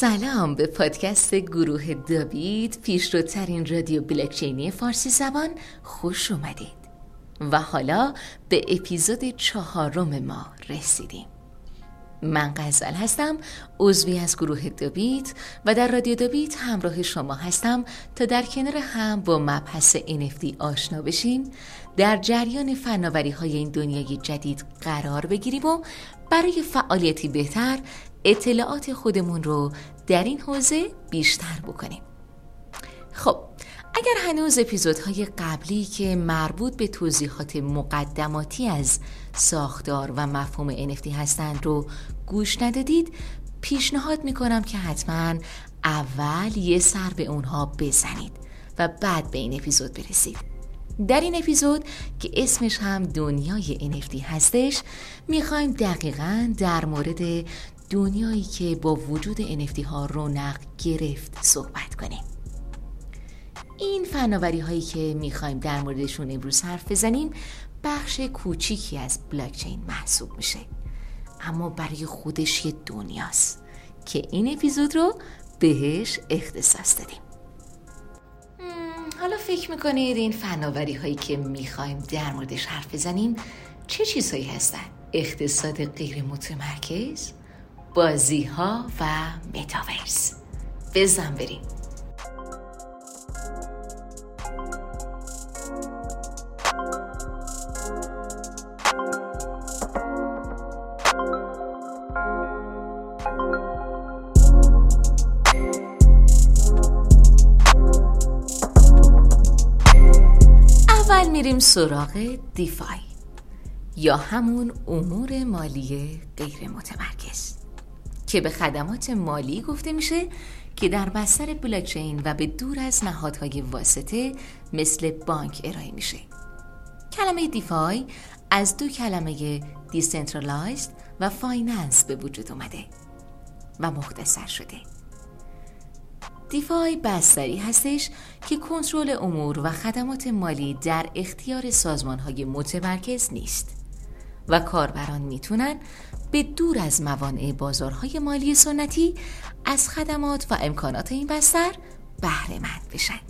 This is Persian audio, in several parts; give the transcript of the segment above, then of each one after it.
سلام به پادکست گروه داوید پیشروترین رادیو بلاکچینی فارسی زبان خوش اومدید. و حالا به اپیزود چهارم ما رسیدیم. من غزل هستم عضوی از گروه دوبیت و در رادیو دوبیت همراه شما هستم تا در کنار هم با مبحث NFT آشنا بشیم در جریان فناوری های این دنیای جدید قرار بگیریم و برای فعالیتی بهتر اطلاعات خودمون رو در این حوزه بیشتر بکنیم. خب اگر هنوز اپیزودهای قبلی که مربوط به توضیحات مقدماتی از ساختار و مفهوم NFT هستند رو گوش ندادید پیشنهاد می‌کنم که حتما اول یه سر به اونها بزنید و بعد به این اپیزود برسید. در این اپیزود که اسمش هم دنیای NFT هستش می‌خوایم دقیقا در مورد دنیایی که با وجود NFT ها رونق گرفت صحبت کنیم این فناوری هایی که می‌خوایم در موردشون امروز حرف بزنیم بخش کوچیکی از بلاکچین محسوب میشه اما برای خودش یه دنیاست که این اپیزود رو بهش اختصاص دادیم حالا فکر می‌کنید این فناوری هایی که می‌خوایم در موردش حرف بزنیم چه چیزهایی هستن؟ اقتصاد غیر متمرکز؟ بازی ها و متاورس. بزن بریم. اول میریم سراغ DeFi یا همون امور مالی غیر متمرکز که به خدمات مالی گفته میشه که در بستر بلاکچین و به دور از نهادهای واسطه مثل بانک ارائه میشه. کلمه DeFi از دو کلمه decentralized و finance به وجود اومده و مختصر شده. دیفای بستری هستش که کنترل امور و خدمات مالی در اختیار سازمان های متمرکز نیست. و کاربران می‌تونن به دور از موانع بازارهای مالی سنتی از خدمات و امکانات این بستر بهره مند بشن.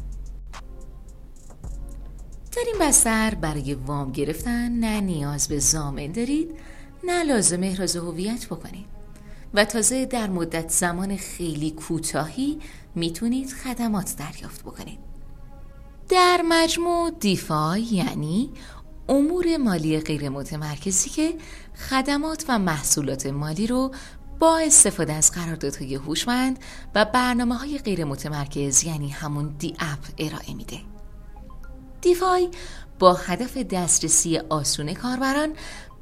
در این بستر برای وام گرفتن نه نیاز به زامن دارید نه لازم احراز هویت بکنید. و تازه در مدت زمان خیلی کوتاهی می‌تونید خدمات دریافت بکنید. در مجموع دیفای یعنی امور مالی غیر متمرکزی که خدمات و محصولات مالی رو با استفاده از قراردادهای هوشمند و برنامه های غیر متمرکز یعنی همون دی اپ ارائه میده. دیفای با هدف دسترسی آسون کاربران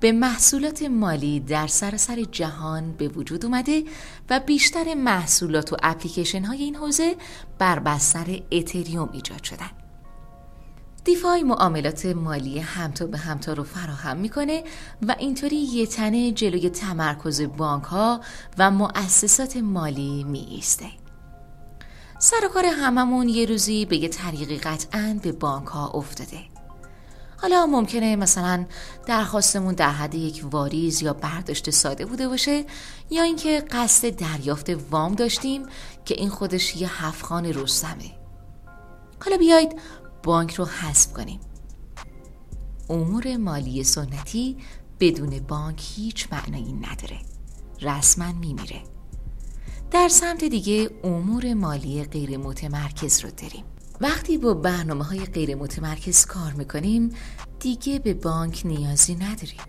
به محصولات مالی در سراسر جهان به وجود اومده و بیشتر محصولات و اپلیکیشن های این حوزه بر بستر اتریوم ایجاد شدن. دیفای معاملات مالی همتا به همتا رو فراهم می‌کنه و اینطوری یه تنه جلوی تمرکز بانک ها و مؤسسات مالی می ایسته. سر و کار هممون یه روزی به یه طریقی قطعا به بانک ها افتاده. حالا ممکنه مثلا درخواستمون در حد یک واریز یا برداشت ساده بوده باشه یا اینکه قصد دریافت وام داشتیم که این خودش یه هفخان رستمه. حالا بیاید بانک رو حذف کنیم. امور مالی سنتی بدون بانک هیچ معنایی نداره. رسما میمیره. در سمت دیگه امور مالی غیر متمرکز رو داریم. وقتی با برنامه های غیر متمرکز کار می‌کنیم دیگه به بانک نیازی نداریم.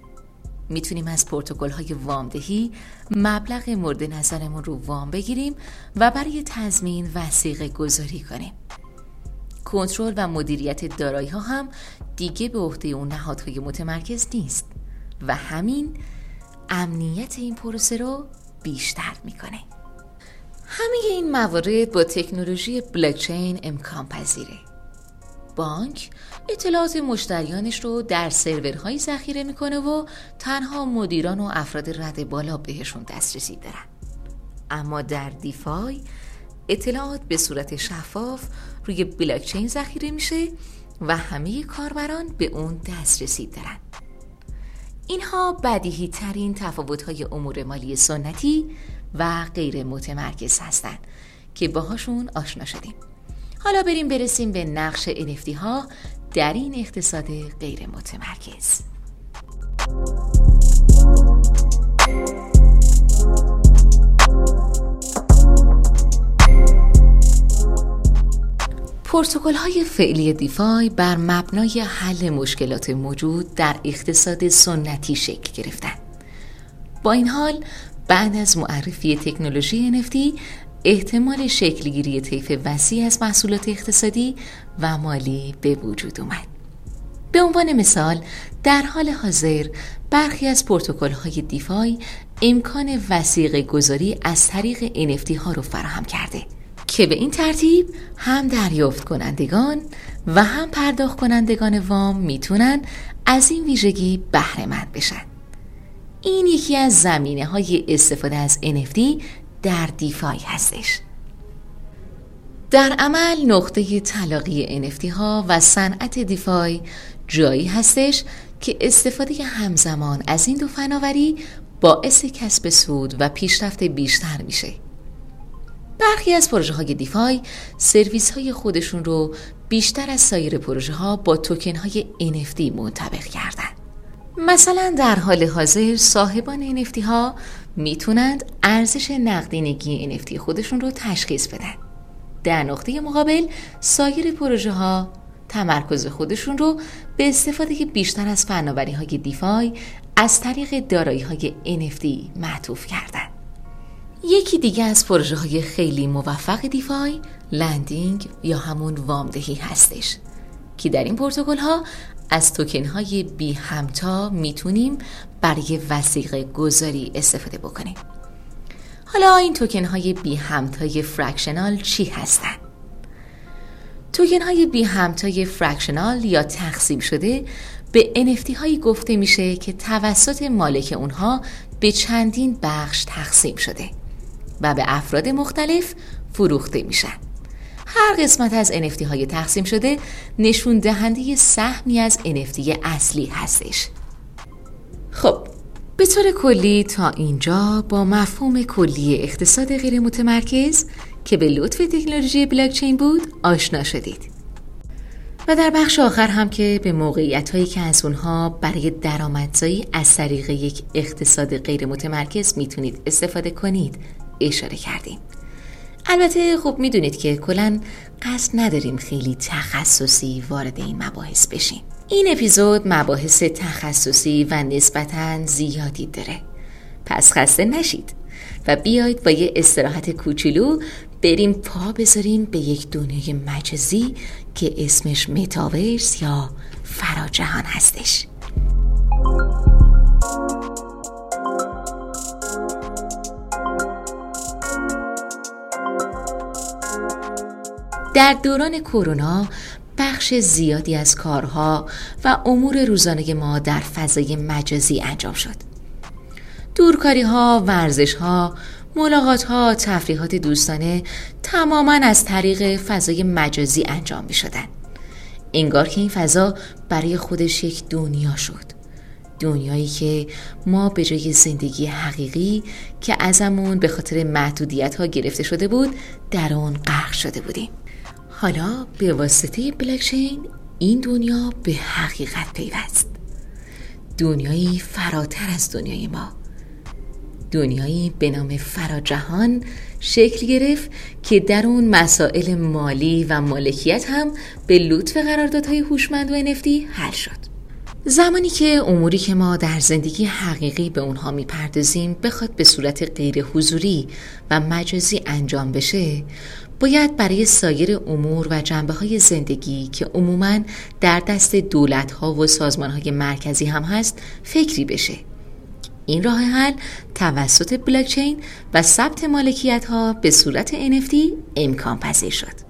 می‌تونیم از پروتکل های وامدهی مبلغ مورد نظرمون رو وام بگیریم و برای تضمین وسیقه گذاری کنیم. کنترل و مدیریت دارایی ها هم دیگه به عهده اون نهادهای متمرکز نیست و همین امنیت این پروسه رو بیشتر می‌کنه. همه این موارد با تکنولوژی بلاکچین امکان پذیره. بانک اطلاعات مشتریانش رو در سرورهایی ذخیره می‌کنه و تنها مدیران و افراد رد بالا بهشون دسترسی دارن. اما در دیفای اطلاعات به صورت شفاف روی بلاکچین ذخیره میشه و همه کاربران به اون دسترسی دارن. اینها بدیهی ترین تفاوت های امور مالی سنتی و غیر متمرکز هستند که باهاشون آشنا شدیم. حالا بریم برسیم به نقش NFT ها در این اقتصاد غیر متمرکز. پروتکل های فعلی دیفای بر مبنای حل مشکلات موجود در اقتصاد سنتی شکل گرفتند. با این حال بعد از معرفی تکنولوژی NFT احتمال شکلگیری طیف وسیع از محصولات اقتصادی و مالی به وجود اومد. به عنوان مثال در حال حاضر برخی از پروتکل های دیفای امکان وسیق گذاری از طریق NFT ها رو فراهم کرده که به این ترتیب هم deriافت کنندگان و هم پرداخت کنندگان وام می‌تونن از این ویژگی بهره مند بشن. این یکی از زمینه های استفاده از NFT در دیفای هستش. در عمل نقطه تلاقی NFT ها و صنعت دیفای جایی هستش که استفاده همزمان از این دو فناوری باعث کسب سود و پیشرفت بیشتر میشه. برخی از پروژه های دیفای سرویس های خودشون رو بیشتر از سایر پروژه ها با توکن های NFT منطبق کردن. مثلا در حال حاضر صاحبان NFT ها می‌تونند ارزش نقدینگی NFT خودشون رو تشخیص بدن. در نقطه مقابل سایر پروژه ها تمرکز خودشون رو به استفاده بیشتر از فناوری های دیفای از طریق دارایی های NFT معطوف کردن. یکی دیگه از پروژه های خیلی موفق دیفای lending یا همون وامدهی هستش. که در این پروتکل ها از توکن های بی همتا می‌تونیم برای وثیقه گذاری استفاده بکنیم. حالا این توکن های بی همتای fractional چی هستند؟ توکن های بی همتای fractional یا تقسیم شده به NFT هایی گفته میشه که توسط مالک اونها به چندین بخش تقسیم شده. و به افراد مختلف فروخته میشن. هر قسمت از NFT های تقسیم شده نشون دهنده سهمی از NFT اصلی هستش. خب به طور کلی تا اینجا با مفهوم کلی اقتصاد غیر متمرکز که به لطف تکنولوژی بلاکچین بود آشنا شدید. و در بخش آخر هم که به موقعیت هایی که از اونها برای درآمدزایی از طریق یک اقتصاد غیر متمرکز می‌تونید استفاده کنید اشاره کردیم. البته خب می‌دونید که کلا قصد نداریم خیلی تخصصی وارد این مباحث بشیم. این اپیزود مباحث تخصصی و نسبتا زیادی داره. پس خسته نشید و بیایید با یه استراحت کوچولو بریم پا بذاریم به یک دنیای مجازی که اسمش متاورس یا فراجهان هستش. در دوران کرونا بخش زیادی از کارها و امور روزانه ما در فضای مجازی انجام شد. دورکاری ها، ورزش ها، ملاقات ها، تفریحات دوستانه تماما از طریق فضای مجازی انجام می شدن. انگار که این فضا برای خودش یک دنیا شد. دنیایی که ما به جای زندگی حقیقی که ازمون به خاطر محدودیت ها گرفته شده بود در آن غرق شده بودیم. حالا به واسطه بلاکچین این دنیا به حقیقت پیوست. دنیایی فراتر از دنیای ما. دنیایی به نام فراجهان شکل گرفت که در اون مسائل مالی و مالکیت هم به لطف قراردادهای هوشمند و نفتی حل شد. زمانی که اموری که ما در زندگی حقیقی به اونها می‌پردازیم بخواد به صورت غیر حضوری و مجازی انجام بشه باید برای سایر امور و جنبه های زندگی که عموما در دست دولت ها و سازمان های مرکزی هم هست فکری بشه. این راه حل توسط بلاکچین و ثبت مالکیت ها به صورت NFT امکان پذیر شد.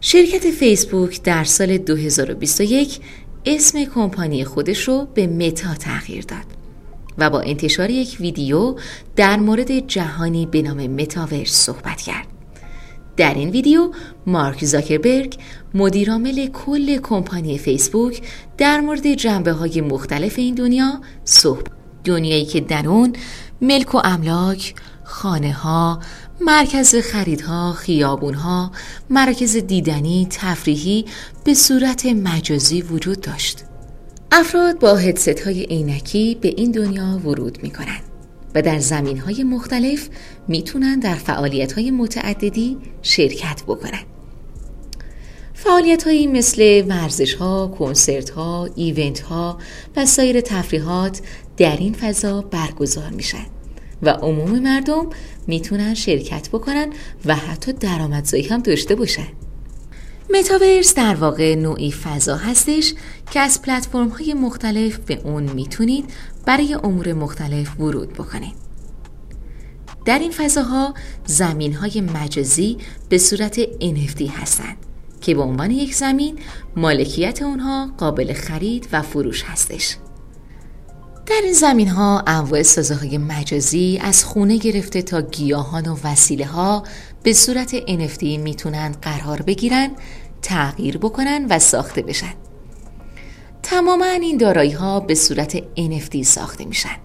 شرکت فیسبوک در سال 2021 اسم کمپانی خودش رو به متا تغییر داد و با انتشار یک ویدیو در مورد جهانی به نام متاورس صحبت کرد. در این ویدیو مارک زاکربرگ مدیرعامل کل کمپانی فیسبوک در مورد جنبه های مختلف این دنیا صحبت دنیایی که در اون ملک و املاک خانه ها، مرکز خریدها، خیابون ها، مرکز دیدنی، تفریحی به صورت مجازی وجود داشت. افراد با هدست های عینکی به این دنیا ورود می کنند و در زمین های مختلف می‌تونن در فعالیت های متعددی شرکت بکنند. فعالیت هایی مثل ورزش ها، کنسرت ها، ایونت ها و سایر تفریحات در این فضا برگزار میشن و عموم مردم می‌تونن شرکت بکنن و حتی درآمدزایی هم داشته باشن. متاورس در واقع نوعی فضا هستش که از پلتفرم های مختلف به اون می‌تونید برای امور مختلف ورود بکنید. در این فضاها زمین های مجازی به صورت NFT هستند که به عنوان یک زمین مالکیت اونها قابل خرید و فروش هستش. در این زمین ها انواع سازه مجازی از خونه گرفته تا گیاهان و وسیله ها به صورت NFT می‌تونن قرار بگیرن، تغییر بکنن و ساخته بشن. تماما این دارایی ها به صورت NFT ساخته میشن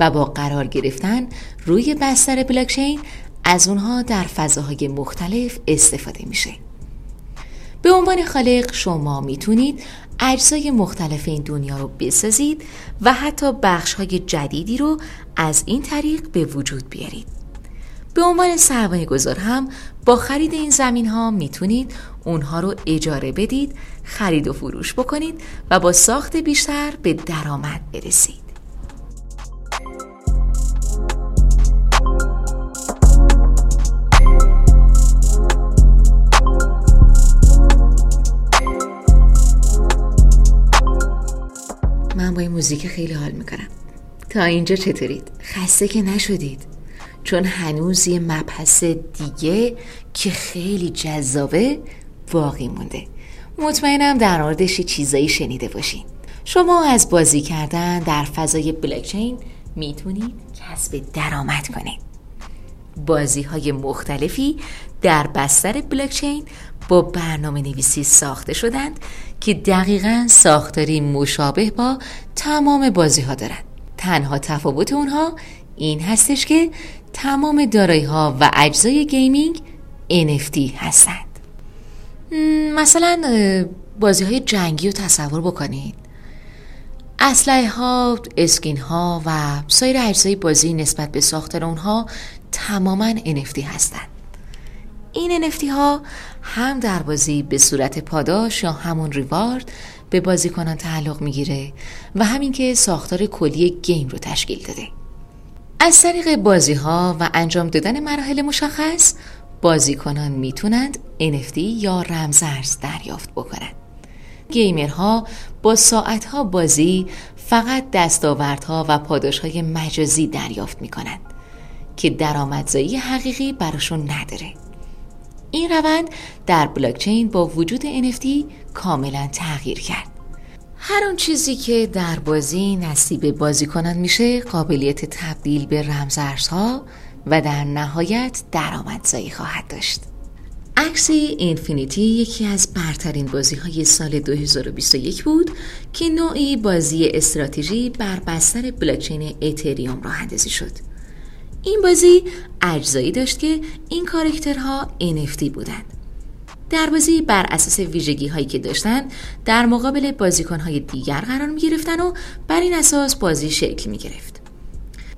و با قرار گرفتن روی بستر بلاکچین از اونها در فضاهای مختلف استفاده میشه. به عنوان خالق شما می‌تونید اجزای مختلف این دنیا رو بسازید و حتی بخش های جدیدی رو از این طریق به وجود بیارید. به عنوان سرمایه گذار هم با خرید این زمین ها می‌تونید اونها رو اجاره بدید، خرید و فروش بکنید و با ساخت بیشتر به درآمد برسید. با این موزیک خیلی حال می‌کنم. تا اینجا چطورید؟ خسته که نشدید. چون هنوز یه مبحث دیگه که خیلی جذابه باقی مونده. مطمئنم در موردش چیزایی شنیده باشین. شما از بازی کردن در فضای بلاکچین می‌تونید کسب درآمد کنید. بازی های مختلفی در بستر بلاکچین با برنامه نویسی ساخته شدند که دقیقا ساختاری مشابه با تمام بازی ها دارند. تنها تفاوت اونها این هستش که تمام دارایی ها و اجزای gaming NFT هستند. مثلا بازی های جنگی رو تصور بکنید. اسلحه ها، skin ها و سایر اجزای بازی نسبت به ساختار اونها تماما NFT هستند. این NFT ها هم در بازی به صورت پاداش یا همون ریوارد به بازیکنان تعلق می‌گیره و همین که ساختار کلی گیم رو تشکیل داده. از طریق بازی ها و انجام دادن مراحل مشخص بازیکنان می‌تونند NFT یا رمزرز دریافت بکنند. گیمرها با ساعتها بازی فقط دستاوردها و پاداشهای مجازی دریافت می‌کنند که درآمدزایی حقیقی براشون نداره. این روند در بلاکچین با وجود NFT کاملا تغییر کرد. هر اون چیزی که در بازی نصیب بازیکنان میشه قابلیت تبدیل به رمزارزها و در نهایت درآمدزایی خواهد داشت. عکسی اینفینیتی یکی از برترین بازی های سال 2021 بود که نوعی بازی استراتژی بر بستر بلاکچین اتریوم راه اندازی شد. این بازی اجزایی داشت که این کارکترها NFT بودند در بازی بر اساس ویژگی هایی که داشتن در مقابل بازیکن های دیگر قرار می گرفتن و بر این اساس بازی شکل می گرفت.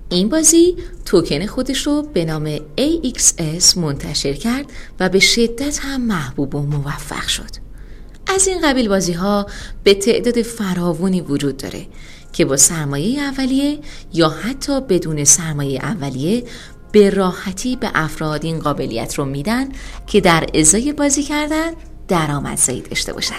این بازی توکن خودش رو به نام AXS منتشر کرد و به شدت هم محبوب و موفق شد. از این قبیل بازی ها به تعداد فراوانی وجود داره که با سرمایه اولیه یا حتی بدون سرمایه اولیه به راحتی به افراد این قابلیت رو میدن که در ازای بازی کردن درآمدزایی داشته باشن.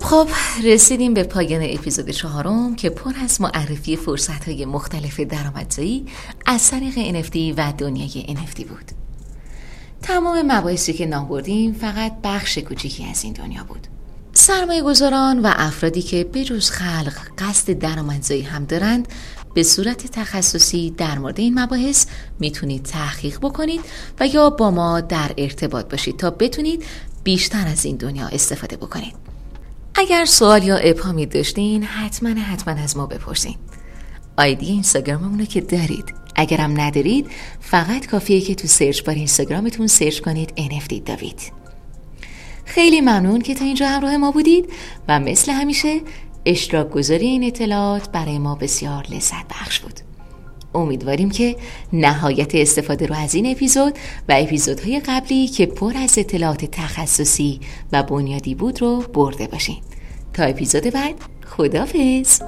خب رسیدیم به پایان اپیزود چهارم که پر از معرفی فرصت های مختلف درآمدزایی از طریق NFT و دنیای NFT بود. تمام مباحثی که نام بردیم فقط بخش کوچیکی از این دنیا بود. سرمایه گذاران و افرادی که بجز خلق قصد درآمدزایی هم دارند به صورت تخصصی در مورد این مباحث می‌تونید تحقیق بکنید و یا با ما در ارتباط باشید تا بتونید بیشتر از این دنیا استفاده بکنید. اگر سوال یا ابهامی داشتین حتما حتما از ما بپرسین. آیدی اینستاگراممون رو که دارید. اگرم ندارید فقط کافیه که تو search bar اینستاگرامتون search کنید NFT داوید خیلی ممنون که تا اینجا همراه ما بودید و مثل همیشه اشتراک گذاری این اطلاعات برای ما بسیار لذت بخش بود. امیدواریم که نهایت استفاده رو از این اپیزود و اپیزودهای قبلی که پر از اطلاعات تخصصی و بنیادی بود رو برده باشین. تا اپیزود بعد خدافظ